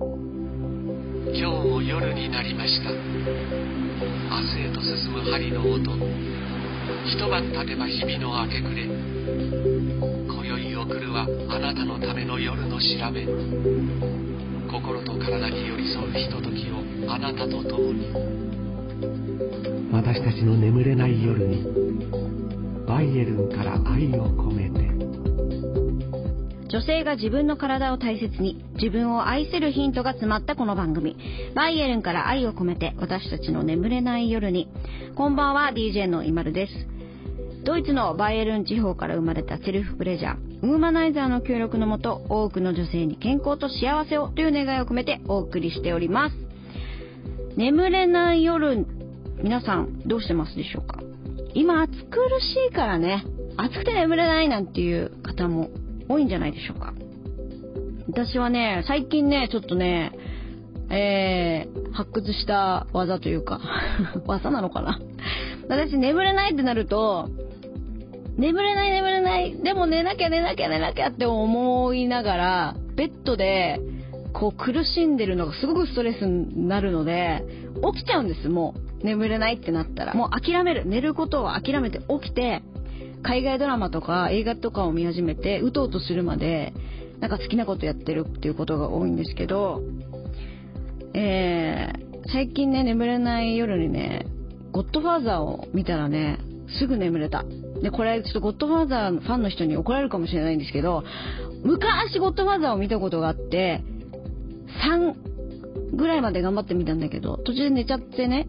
今日も夜になりました。明日へと進む針の音。一晩経てば日々の明け暮れ。今宵送るはあなたのための夜の調べ。心と体に寄り添うひとときをあなたと共に。私たちの眠れない夜にバイエルンから愛を込めて。女性が自分の体を大切に自分を愛せるヒントが詰まったこの番組。バイエルンから愛を込めて私たちの眠れない夜に。こんばんは DJ のイマルです。ドイツのバイエルン地方から生まれたセルフプレジャー。ウーマナイザーの協力のもと多くの女性に健康と幸せをという願いを込めてお送りしております。眠れない夜皆さんどうしてますでしょうか？今暑苦しいからね。暑くて眠れないなんていう方も多いんじゃないでしょうか。私はね最近ねちょっとねえー、発掘した技というか 技なのかな。私眠れないってなると眠れない眠れないでも寝なきゃ寝なきゃ寝なきゃって思いながらベッドでこう苦しんでるのがすごくストレスになるので起きちゃうんですもう。眠れないってなったら。もう諦める。寝ることを諦めて起きて海外ドラマとか映画とかを見始めてうとうとするまでなんか好きなことやってるっていうことが多いんですけどえー、最近ね眠れない夜にねゴッドファーザーを見たらねすぐ眠れた。でこれちょっとゴッドファーザーのファンの人に怒られるかもしれないんですけど昔ゴッドファーザーを見たことがあって3ぐらいまで頑張ってみたんだけど途中で寝ちゃってね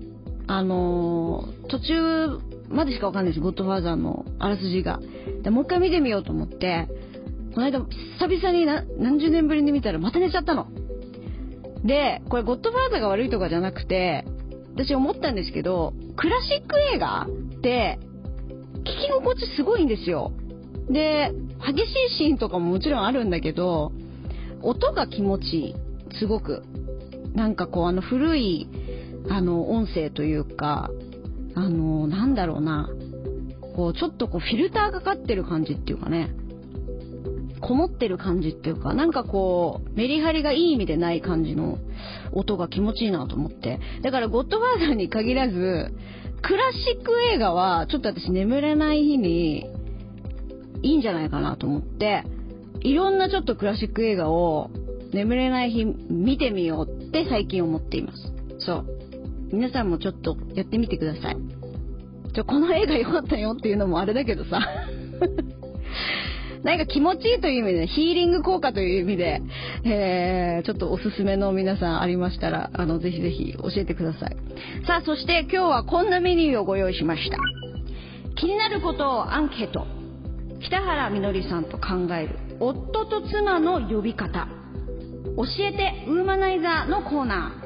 あのー、途中までしかわかんないですゴッドファーザーのあらすじが。でもう一回見てみようと思ってこの間久々に何十年ぶりに見たらまた寝ちゃったの。でこれゴッドファーザーが悪いとかじゃなくて私思ったんですけどクラシック映画って聞き心地すごいんですよ。で激しいシーンとかももちろんあるんだけど音が気持ちいい。すごく。なんかこうあの古いあの音声というかあのなんだろうな。こうちょっとこうフィルターかかってる感じっていうかね。こもってる感じっていうかなんかこうメリハリがいい意味でない感じの音が気持ちいいなと思って。だからゴッドファーザーに限らずクラシック映画はちょっと私眠れない日にいいんじゃないかなと思って。いろんなちょっとクラシック映画を眠れない日見てみようって最近思っています。そう。皆さんもちょっとやってみてくださいちょこの映画良かったよっていうのもあれだけどさ なんか気持ちいいという意味で、ヒーリング効果という意味で、えー、ちょっとおすすめの皆さんありましたら、あの、ぜひぜひ教えてください。さあ、そして今日はこんなメニューをご用意しました。気になることをアンケート。北原みのりさんと考える、夫と妻の呼び方。教えてウーマナイザーのコーナー。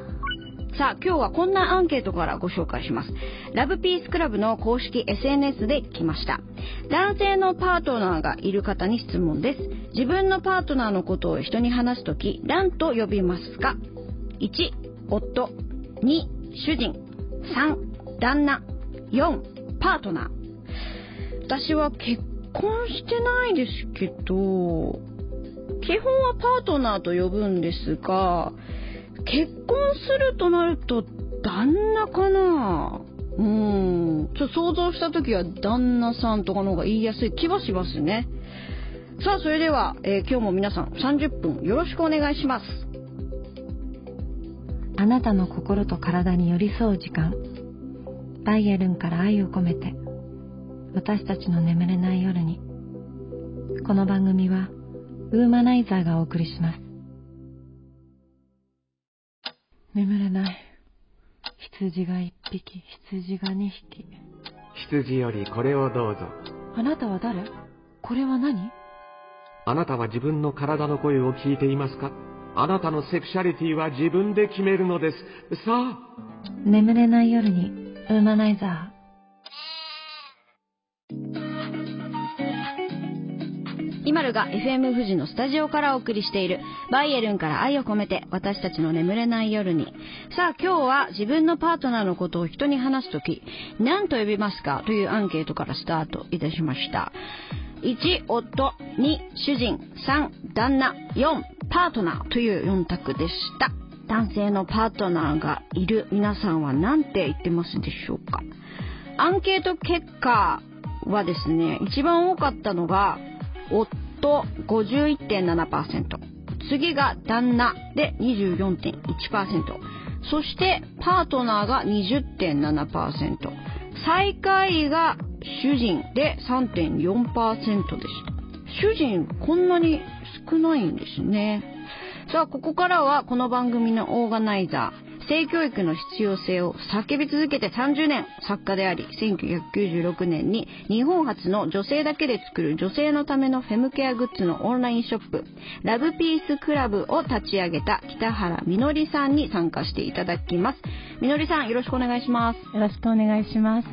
さあ、今日はこんなアンケートからご紹介します。ラブピースクラブの公式 SNS で来ました。男性のパートナーがいる方に質問です。自分のパートナーのことを人に話すとき、何と呼びますか ?1、夫。2、主人。3、旦那。4、パートナー。私は結婚してないですけど、基本はパートナーと呼ぶんですが、結婚するとなると旦那かな？うん。ちょっと想像した時は旦那さんとかの方が言いやすい気はしますね。さあそれでは、えー、今日も皆さん30分よろしくお願いします。あなたの心と体に寄り添う時間。バイエルンから愛を込めて私たちの眠れない夜に。この番組はウーマナイザーがお送りします。眠れない。羊が一匹羊が二匹。羊よりこれをどうぞ。あなたは誰？これは何？あなたは自分の体の声を聞いていますか？あなたのセクシャリティは自分で決めるのです。さあ。眠れない夜にウーマナイザが FM 富士のスタジオからお送りしているバイエルンから愛を込めて私たちの眠れない夜に。さあ今日は自分のパートナーのことを人に話すとき何と呼びますか？というアンケートからスタートいたしました。1、夫、2、主人、3、旦那、4、パートナー。という4択でした。男性のパートナーがいる皆さんは何て言ってますでしょうか？アンケート結果はですね、一番多かったのが、夫。51.7%、次が旦那で24.1%、そしてパートナーが20.7%、最下位が主人で3.4%でした。主人、こんなに少ないんですね。さあ、ここからはこの番組のオーガナイザー、性教育の必要性を叫び続けて30年作家であり、1996年に日本初の女性だけで作る女性のためのフェムケアグッズのオンラインショップ、ラブピースクラブを立ち上げた北原みのりさんに参加していただきます。みのりさん、よろしくお願いします。よろしくお願いします。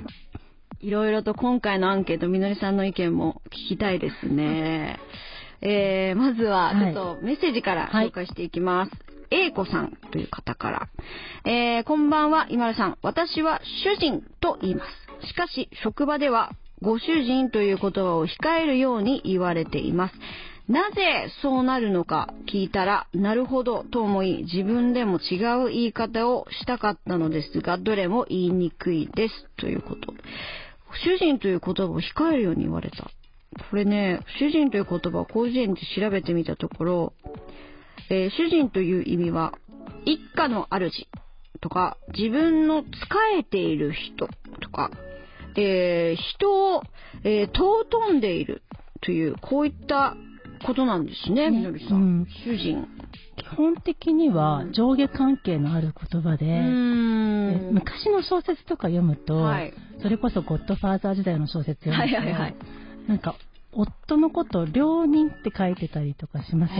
いろいろと今回のアンケート、みのりさんの意見も聞きたいですね。えー、まずは、ちょっとメッセージから紹介していきます。A 子さんという方から。えー、こんばんは、今田さん。私は主人と言います。しかし、職場では、ご主人という言葉を控えるように言われています。なぜそうなるのか聞いたら、なるほどと思い、自分でも違う言い方をしたかったのですが、どれも言いにくいです。ということ。主人という言葉を控えるように言われた。これね、主人という言葉を広辞苑で調べてみたところ、えー主人という意味は、一家の主とか、自分の仕えている人とか、えー人を、えー尊んでいるという、こういったことなんですね、ねみのりさん。うん主人。基本的には上下関係のある言葉で。昔の小説とか読むと、はい。それこそゴッドファーザー時代の小説読むと、はいはいはい。なんか夫のことを良人って書いてたりとかしませ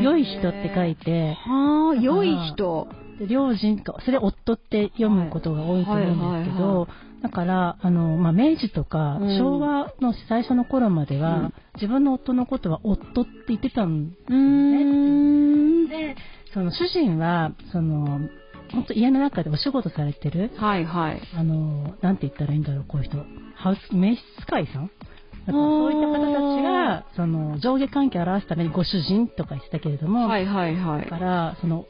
ん？良い人って書いて。はあ、良い人。で良人かそれ夫って読むことが多いと思うんですけど、だからあの、まあ、明治とかうん。昭和の最初の頃までは、うん自分の夫のことは夫って言ってたんうーん。でその主人はその本当家の中でお仕事されてるはいはい。あのなんて言ったらいいんだろうこういう人。ハウス召使いさんそういった方たちがその上下関係を表すためにご主人とか言ってたけれども、はいはいはい。だか。らその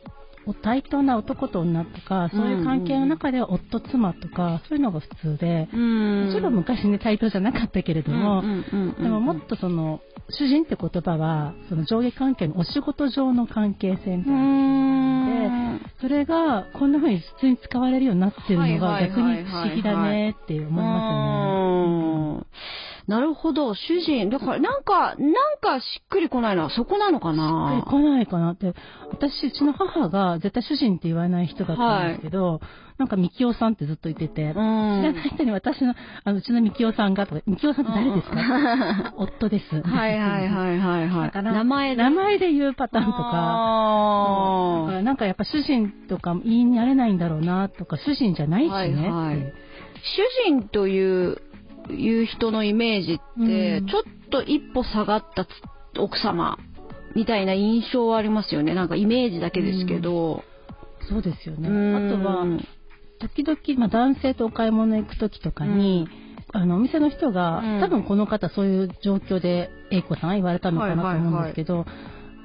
お対等な男と女とかそういう関係の中では夫妻とかそういうのが普通で、うん。もちろん昔ね対等じゃなかったけれども、うんうんうんうんでももっとその主人って言葉はその上下関係のお仕事上の関係性みうたいなーんそれがこんな風に普通に使われるようになってるのはいが逆に不思議だねって思いますよね。なるほど、主人。だから、なんか、なんかしっくりこないのはそこなのかしっくりな来ないかなって。私、うちの母が絶対主人って言わない人だったんですけど、なんか、みきおさんってずっと言ってて、知うん。らない人に私の、あの、うちのみきおさんがとか、みきおさんって誰ですか？あ夫です。はいはいはいはいはい。だから名前で。名前で言うパターンとか、あらなんかやっぱ主人とか言いになれないんだろうなとか、主人じゃないしね。はいはい主人という、いう人のイメージって、うんちょっと一歩下がったつ奥様みたいな印象はありますよね。なんかイメージだけですけど。そうですよね。うんあとは、時々、まあ、男性とお買い物行く時とかに、あのお店の人が、うん多分この方そういう状況で A 子さん言われたのかなと思うんですけど、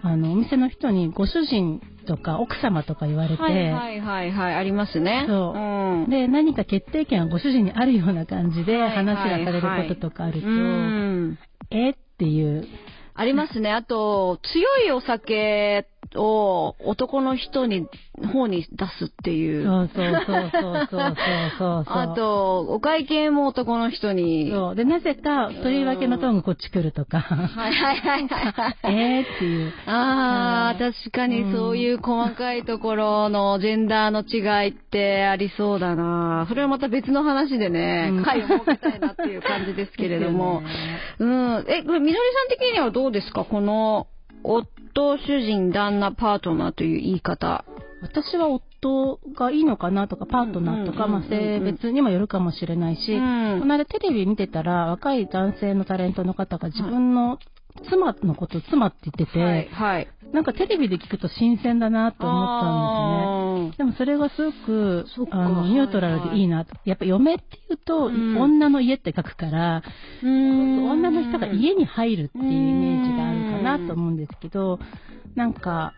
あのお店の人にご主人とか奥様とか言われて、はいはいはいはい、ありますね。そううん。で何か決定権はご主人にあるような感じではいはい話がされることとかあると、うん。え？っていうありますね。あと、強いお酒を男の人に、方に出すっていう。そうそうそうそうそうそうそうあと、お会計も男の人に。そうでなぜかとりわけのトーンがこっち来るとかはいはいはいはい。えーっていうああ、うん確かにそういう細かいところのジェンダーの違いってありそうだな。それはまた別の話でねうん、回を設けたいなっていう感じですけれども。うん。え、これ、みのりさん的にはどうですか？この、夫、主人、旦那、パートナーという言い方。私は夫がいいのかなとか、パートナーとか、性別にもよるかもしれないし、うんこの間テレビ見てたら、若い男性のタレントの方が自分の妻のことを妻って言ってて、はい。はい。なんかテレビで聞くと新鮮だなと思ったんですね。うんでもそれがすごくあのニュートラルでいいなと。やっぱ嫁っていうと、うん女の家って書くから、うん女の人が家に入るっていうイメージがあるかなと思うんですけど、なんか、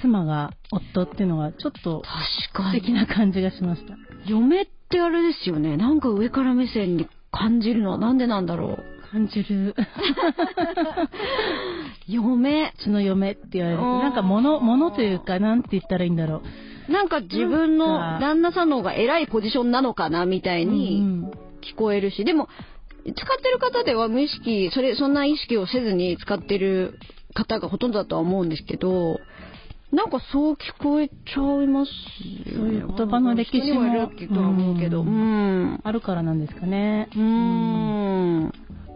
妻が夫っていうのはちょっと素敵に。な感じがしました。嫁ってあれですよね。なんか上から目線に感じるのはなんでなんだろう。感じる。嫁。うちの嫁って言われるなんか物、物というか、なんて言ったらいいんだろう。なんか自分の旦那さんの方が偉いポジションなのかなみたいにうん聞こえるし、でも、使ってる方では無意識、それ、そんな意識をせずに使ってる方がほとんどだとは思うんですけど、なんかそう聞こえちゃいますよね。そういう言葉の歴史も人にはいるとは思うけど。ううん。あるからなんですかね。うーん。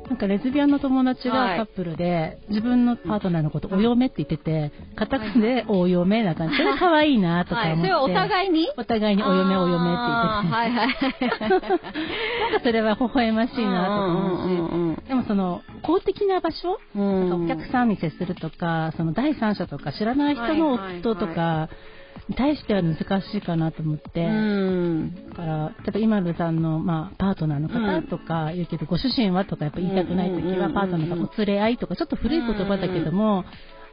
なんかレズビアンの友達はいがカップルで、自分のパートナーのことお嫁って言ってて、カタカナでお嫁な感じ。それ可愛いなとかはい。思って。それはお互いに？お互いにお嫁お嫁って言ってて。はいはい。なんかそれは微笑ましいなとか思うし。うんでもその公的な場所、うんお客さんに接するとか、その第三者とか知らない人の夫とかに対しては難しいかなと思って、うん。だから、例えば今るさんの、まあ、パートナーの方とか言うけど、ご主人はとかやっぱ言いたくないときは、うんうんうんうんパートナーがお連れ合いとか、ちょっと古い言葉だけども、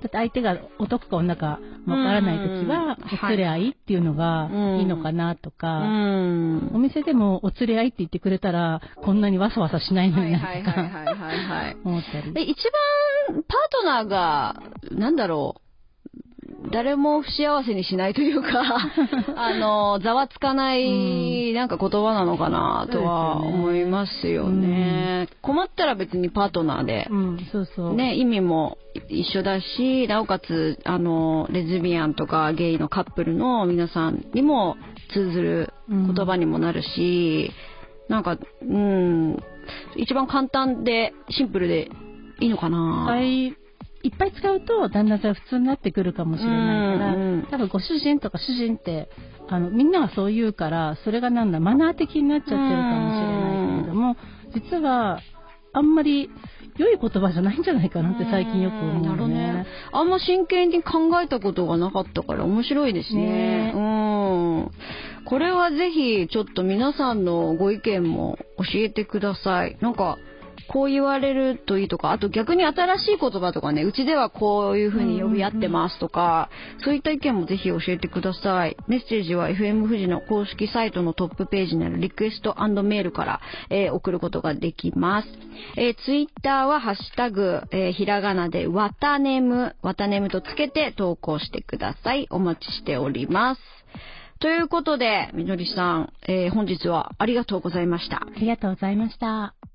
だって相手が男か女かわからないときは、うんお連れ合いっていうのがいいのかなとうか、ん。お店でもお連れ合いって言ってくれたら、こんなにわさわさしないのはいになとか。思ったり。で、一番パートナーが、なんだろう、誰も不幸せにしないというか、あの、ざわつかない、なんか言葉なのかなとは思いますよね。困ったら別にパートナーでう、ん、そうそう。ね、意味も一緒だし、なおかつ、あの、レズビアンとかゲイのカップルの皆さんにも通ずる言葉にもなるし、なんか、うん、一番簡単でシンプルでいいのかなぱいいっぱい使うと旦那さん普通になってくるかもしれないから、うんうん多分ご主人とか主人ってあのみんながそう言うからそれがなんだマナー的になっちゃってるかもしれないけれども実はあんまり良い言葉じゃないんじゃないかなって最近よく思うなるね。あんま真剣に考えたことがなかったから面白いですね。ねうん。これはぜひちょっと皆さんのご意見も教えてください。なんか、こう言われるといいとか、あと逆に新しい言葉とかね、うちではこういう風に呼び合ってますとか、そういった意見もぜひ教えてください。メッセージは FM 富士の公式サイトのトップページにあるリクエストメールから、えー送ることができます。えー、ツイッターはハッシュタグ、えーひらがなでわたねむ、わたねむとつけて投稿してください。お待ちしております。ということで、みのりさん、えー本日はありがとうございました。ありがとうございました。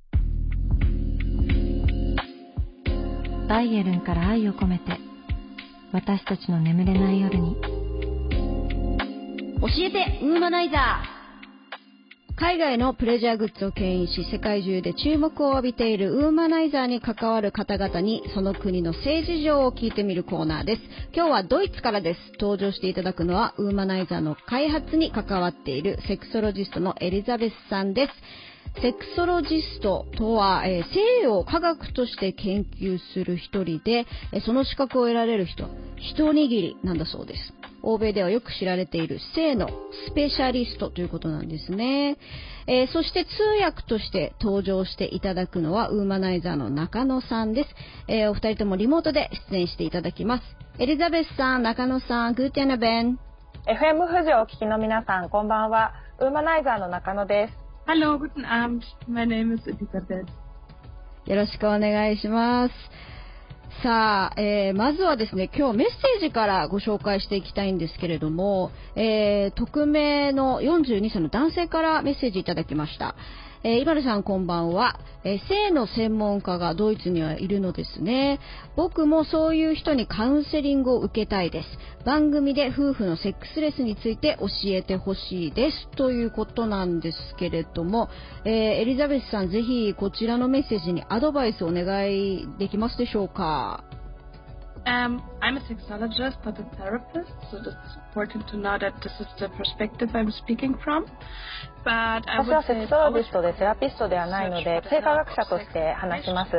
バイエルンから愛を込めて私たちの眠れない夜に。教えてウーマナイザー。海外のプレジャーグッズを牽引し世界中で注目を浴びているウーマナイザーに関わる方々にその国の政治情を聞いてみるコーナーです。今日はドイツからです。登場していただくのはウーマナイザーの開発に関わっているセクソロジストのエリザベスさんです。セクソロジストとは、えー性を科学として研究する一人で、えその資格を得られる人、一握りなんだそうです。欧米ではよく知られている性のスペシャリストということなんですね。えーそして通訳として登場していただくのはウーマナイザーの中野さんです。えーお二人ともリモートで出演していただきます。エリザベスさん、中野さん、グーテナベン。FM 富士をお聞きの皆さん、こんばんは。ウーマナイザーの中野です。Hallo, guten Abend. My name is Elisabeth. よろしくお願いします。さあ、えーまずはですね、今日メッセージからご紹介していきたいんですけれども、えー匿名の42歳の男性からメッセージいただきました。えー、今るさんこんばんは、えー性の専門家がドイツにはいるのですね。僕もそういう人にカウンセリングを受けたいです。番組で夫婦のセックスレスについて教えてほしいです。ということなんですけれども、えーエリザベスさんぜひこちらのメッセージにアドバイスをお願いできますでしょうか？Um, I'm a sexologist, not a therapist, so it's important to know that this is the perspective I'm speaking from. But I 私はセクソロジストでセラピストではないので性科学者として話します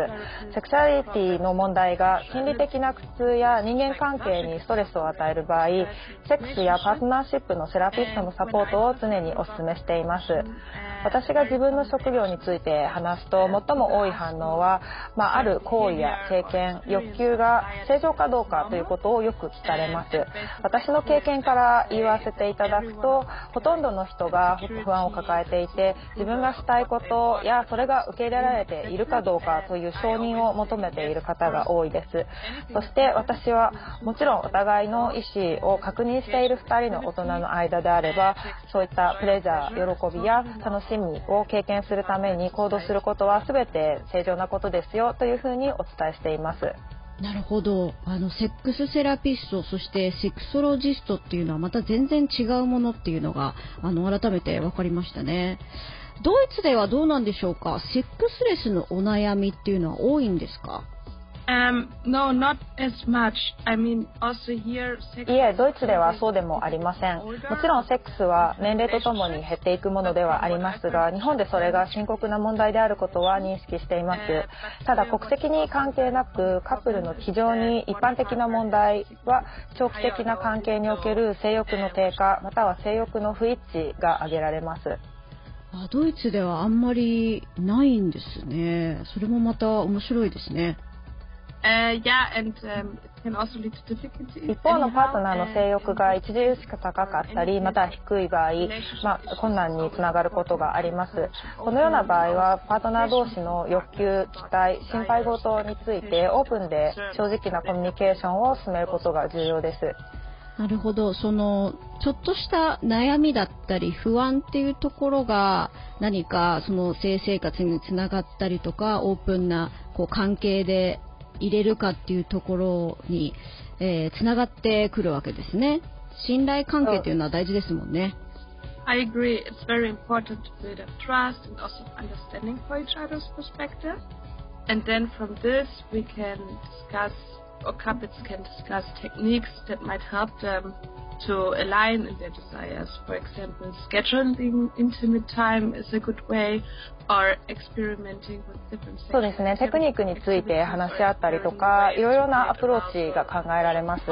セクシャリティの問題が心理的な苦痛や人間関係にストレスを与える場合セックスやパートナーシップのセラピストのサポートを常にお勧めしています私が自分の職業について話すと最も多い反応は、まあ、ある行為や経験欲求が正常かどうかということをよく聞かれます。私の経験から言わせていただくとほとんどの人が不安を抱えていて自分がしたいことやそれが受け入れられているかどうかという承認を求めている方が多いです。そして私はもちろんお互いの意思を確認している2人の大人の間であればそういったプレジャー喜びや楽しみを経験するために行動することは全て正常なことですよというふうにお伝えしています。なるほど。あの、セックスセラピスト、そしてセクソロジストっていうのはまた全然違うものっていうのが、あの、改めて分かりましたね。ドイツではどうなんでしょうか？セックスレスのお悩みっていうのは多いんですか？Um, no, not as much. I mean, also here, sex いえ、ドイツではそうでもありません。もちろんセックスは年齢とともに減っていくものではありますが、日本でそれが深刻な問題であることは認識しています。ただ国籍に関係なく、カップルの非常に一般的な問題は、長期的な関係における性欲の低下、または性欲の不一致が挙げられます。あドイツではあんまりないんですね。それもまた面白いですね。Uh, yeah, and um, it can also lead to difficulties. 一方のパートナーの性欲が著しく高かったりまたは低い場合、まあ、困難につながることがあります。このような場合はパートナー同士の欲求期待心配事についてオープンで正直なコミュニケーションを進めることが重要です。なるほど。その、ちょっとした悩みだったり不安っていうところが何かその性生活につながったりとか、オープンなこう関係で入れるかっていうところに、えーつながってくるわけですね。信頼関係っていうのは大事ですもんね。I agree. It's very important to build up trust and also understanding for each other's perspective. And then from this, we can discuss, or couples can discuss techniques that might help them to align in their desires. For example, scheduling intimate time is a good way, or experimenting with different そうですね。テクニックについて話し合ったりとかいろいろなアプローチが考えられます。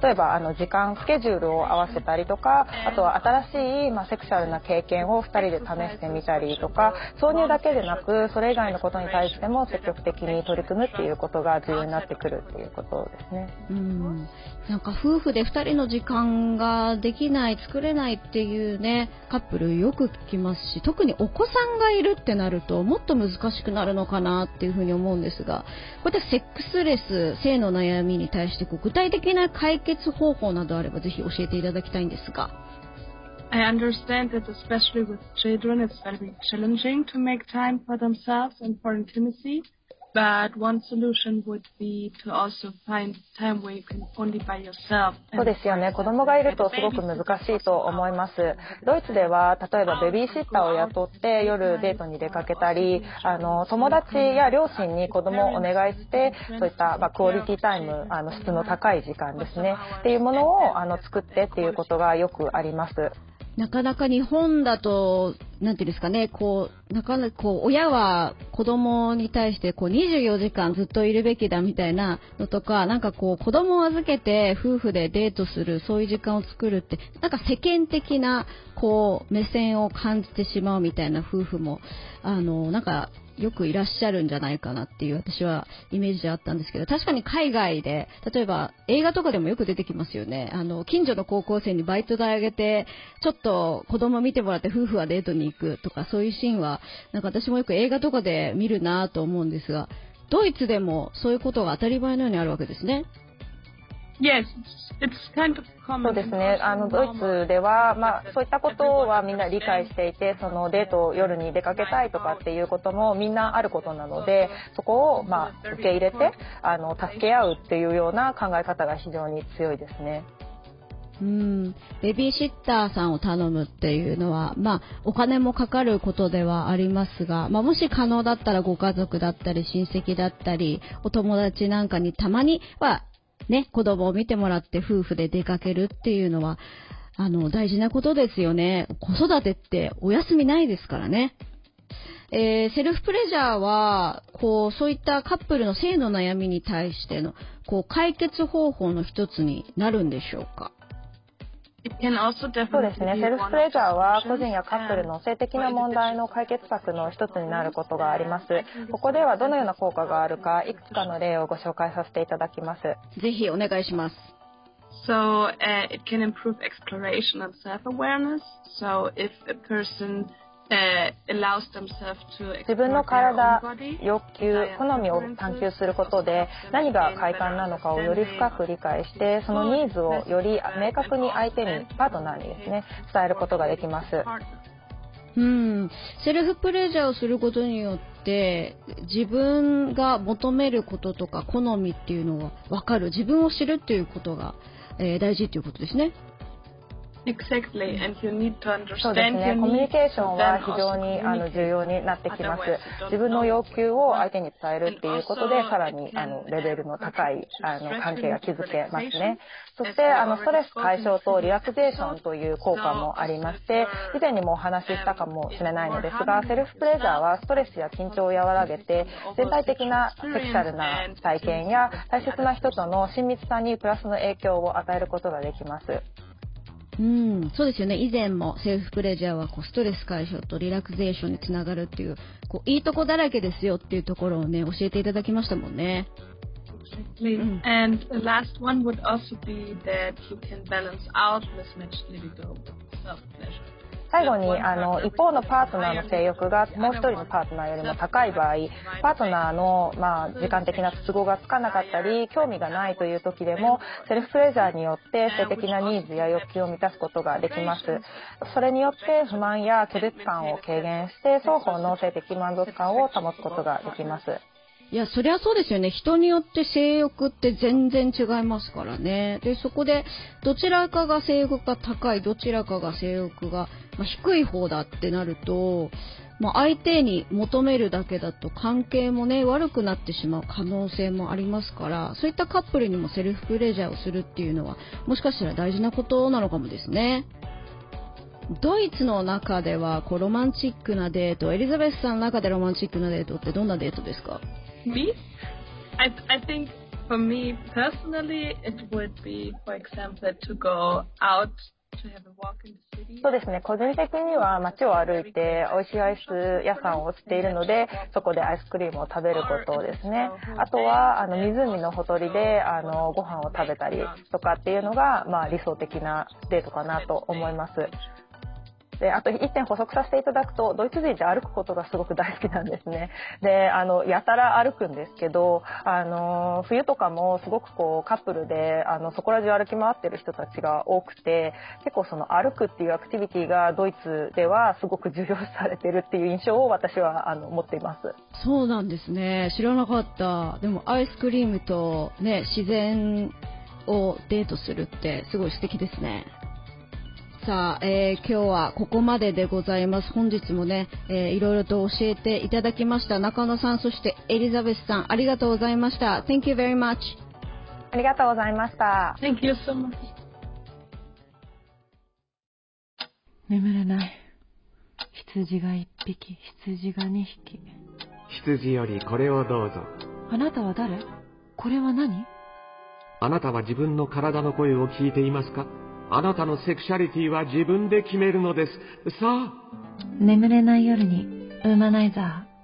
例えばあの時間スケジュールを合わせたりとかあとは新しい、まあ、セクシャルな経験を2人で試してみたりとか挿入だけでなくそれ以外のことに対しても積極的に取り組むっていうことが重要になってくるっていうことですね。うん。なんか夫婦で2人の時間ができない作れないっていうねカップルよく聞きますし特にお子さんがいるってななるともっと難しくなるのかなっていうふうに思うんですがこういったセックスレス性の悩みに対してこう具体的な解決方法などあればぜひ教えていただきたいんですが I understand that especially with children, it's very challenging to make time for themselves and for intimacy. But one solution would be to also find time where you can only by yourself. そうですよね。子供がいるとすごく難しいと思います。ドイツでは例えばベビーシッターを雇って夜デートに出かけたりあの友達や両親に子供をお願いしてそういった、まあ、クオリティタイムあの質の高い時間ですね。っていうものをあの作ってっていうことがよくありますなかなか日本だと、なんていうんですかね、こう、なかなかこう、親は子供に対してこう24時間ずっといるべきだみたいなのとか、なんかこう、子供を預けて夫婦でデートする、そういう時間を作るって、なんか世間的な、こう、目線を感じてしまうみたいな夫婦も、あの、なんか、よくいらっしゃるんじゃないかなっていう私はイメージであったんですけど、確かに海外で、例えば映画とかでもよく出てきますよね。あの、近所の高校生にバイト代あげて、ちょっと子供見てもらって夫婦はデートに行くとか、そういうシーンは、なんか私もよく映画とかで見るなと思うんですが、ドイツでもそういうことが当たり前のようにあるわけですね。Yes, it's, kind of そう common. ですねあのドイツでは、まあ、そういったことはみんな理解していてそのデートを夜に出かけたいとかっていうこともみんなあることなのでそこを、まあ、受け入れてあの助け合うっていうような考え方が非常に強いですね。うん、ベビーシッターさんを頼むっていうのは、まあ、お金もかかることではありますが、まあ、もし可能だったらご家族だったり親戚だったりお友達なんかにたまにはね、子供を見てもらって夫婦で出かけるっていうのは、あの、大事なことですよね。子育てってお休みないですからね。えー、セルフプレジャーは、こう、そういったカップルの性の悩みに対しての、こう、解決方法の一つになるんでしょうかそうですね。セルフプレジャーは個人やカップルの性的な問題の解決策の一つになることがあります。ここではどのような効果があるか、いくつかの例をご紹介させていただきます。ぜひお願いします。So uh, it can improve exploration and self-awareness. So if a person 自分の体、欲求、好みを探求することで何が快感なのかをより深く理解してそのニーズをより明確に相手にパートナーにですね伝えることができます。うん、セルフプレジャーをすることによって自分が求めることとか好みっていうのが分かる自分を知るっていうことが、えー、大事っていうことですね。Exactly. And you need to understand そうですね。コミュニケーションは非常にあの重要になってきます。自分の要求を相手に伝えるっていうことで、さらにあのレベルの高いあの関係が築けますね。そしてあのストレス解消とリラクゼーションという効果もありまして、以前にもお話ししたかもしれないのですが、セルフプレジャーはストレスや緊張を和らげて、全体的なセクシャルな体験や大切な人との親密さにプラスの影響を与えることができます。うん、そうですよね。以前もセルフプレジャーはこうストレス解消とリラクゼーションにつながるっていう、こういいとこだらけですよっていうところをね、教えていただきましたもんね。Exactly. Mm. And the last one would also be that you can balance out mismatched libido with self-pleasure. 最後にあの一方のパートナーの性欲がもう一人のパートナーよりも高い場合パートナーの、まあ、時間的な都合がつかなかったり興味がないという時でもセルフプレジャーによって性的なニーズや欲求を満たすことができます。それによって不満や拒絶感を軽減して双方の性的満足感を保つことができます。いや、そりゃそうですよね。人によって性欲って全然違いますからね。で、そこで、どちらかが性欲が高い、どちらかが性欲が、ま低い方だってなると、まあ、相手に求めるだけだと関係もね、悪くなってしまう可能性もありますから、そういったカップルにもセルフプレジャーをするっていうのは、もしかしたら大事なことなのかもですね。ドイツの中ではこうロマンチックなデート、エリザベスさんの中でロマンチックなデートってどんなデートですか？Me? I, I think for me personally, it would be, for example, to go out そうですね。個人的には街を歩いて美味しいアイス屋さんをしているのでそこでアイスクリームを食べることですね。あとはあの湖のほとりであのご飯を食べたりとかっていうのが、まあ、理想的なデートかなと思います。であと1点補足させていただくとドイツ人って歩くことがすごく大好きなんですね。であのやたら歩くんですけどあの冬とかもすごくこうカップルであのそこら中歩き回ってる人たちが多くて結構その歩くっていうアクティビティがドイツではすごく重要視されてるっていう印象を私はあの持っています。そうなんですね。知らなかった。でもアイスクリームとね自然をデートするってすごい素敵ですね。さあ、えー、今日はここまででございます。本日もね、えー、いろいろと教えていただきました。中野さん、そしてエリザベスさん、ありがとうございました。Thank you very much. ありがとうございました。Thank you so much. 眠れない。羊が一匹、羊が二匹。羊よりこれをどうぞ。あなたは誰？これは何？あなたは自分の体の声を聞いていますか？あなたのセクシャリティは自分で決めるのです。さあ。眠れない夜に、ウーマナイザー。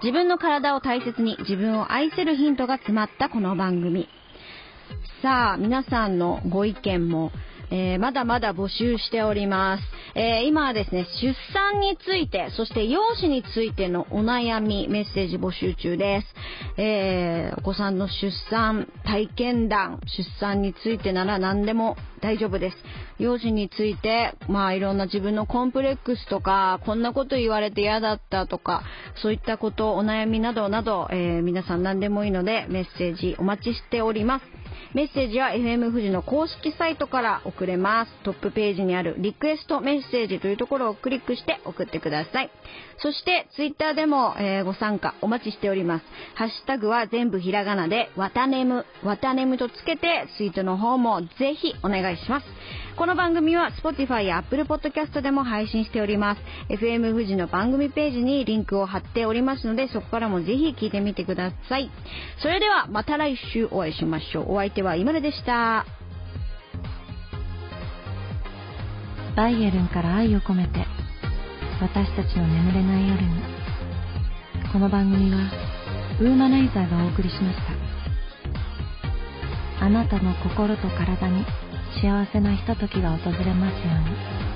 自分の体を大切に自分を愛せるヒントが詰まったこの番組。さあ、皆さんのご意見も、えー、まだまだ募集しております。えー、今はですね、出産について、そして養子についてのお悩み、メッセージ募集中です。えー、お子さんの出産、体験談、出産についてなら何でも大丈夫です。養子について、まあいろんな自分のコンプレックスとか、こんなこと言われて嫌だったとか、そういったこと、お悩みなどなど、え、皆さん何でもいいのでメッセージお待ちしております。メッセージは FM 富士の公式サイトから送れます。トップページにあるリクエストメッセージというところをクリックして送ってください。そして、ツイッターでも、えーご参加お待ちしております。ハッシュタグは全部ひらがなで、わたねむ、わたねむとつけて、ツイートの方もぜひお願いします。この番組は Spotify や Apple Podcast でも配信しております。FM 富士の番組ページにリンクを貼っておりますので、そこからもぜひ聞いてみてください。それではまた来週お会いしましょう。お相手は今るでした。バイエルンから愛を込めて私たちの眠れない夜にこの番組はウーマナイザーがお送りしましたあなたの心と体に幸せなひとときが訪れますように。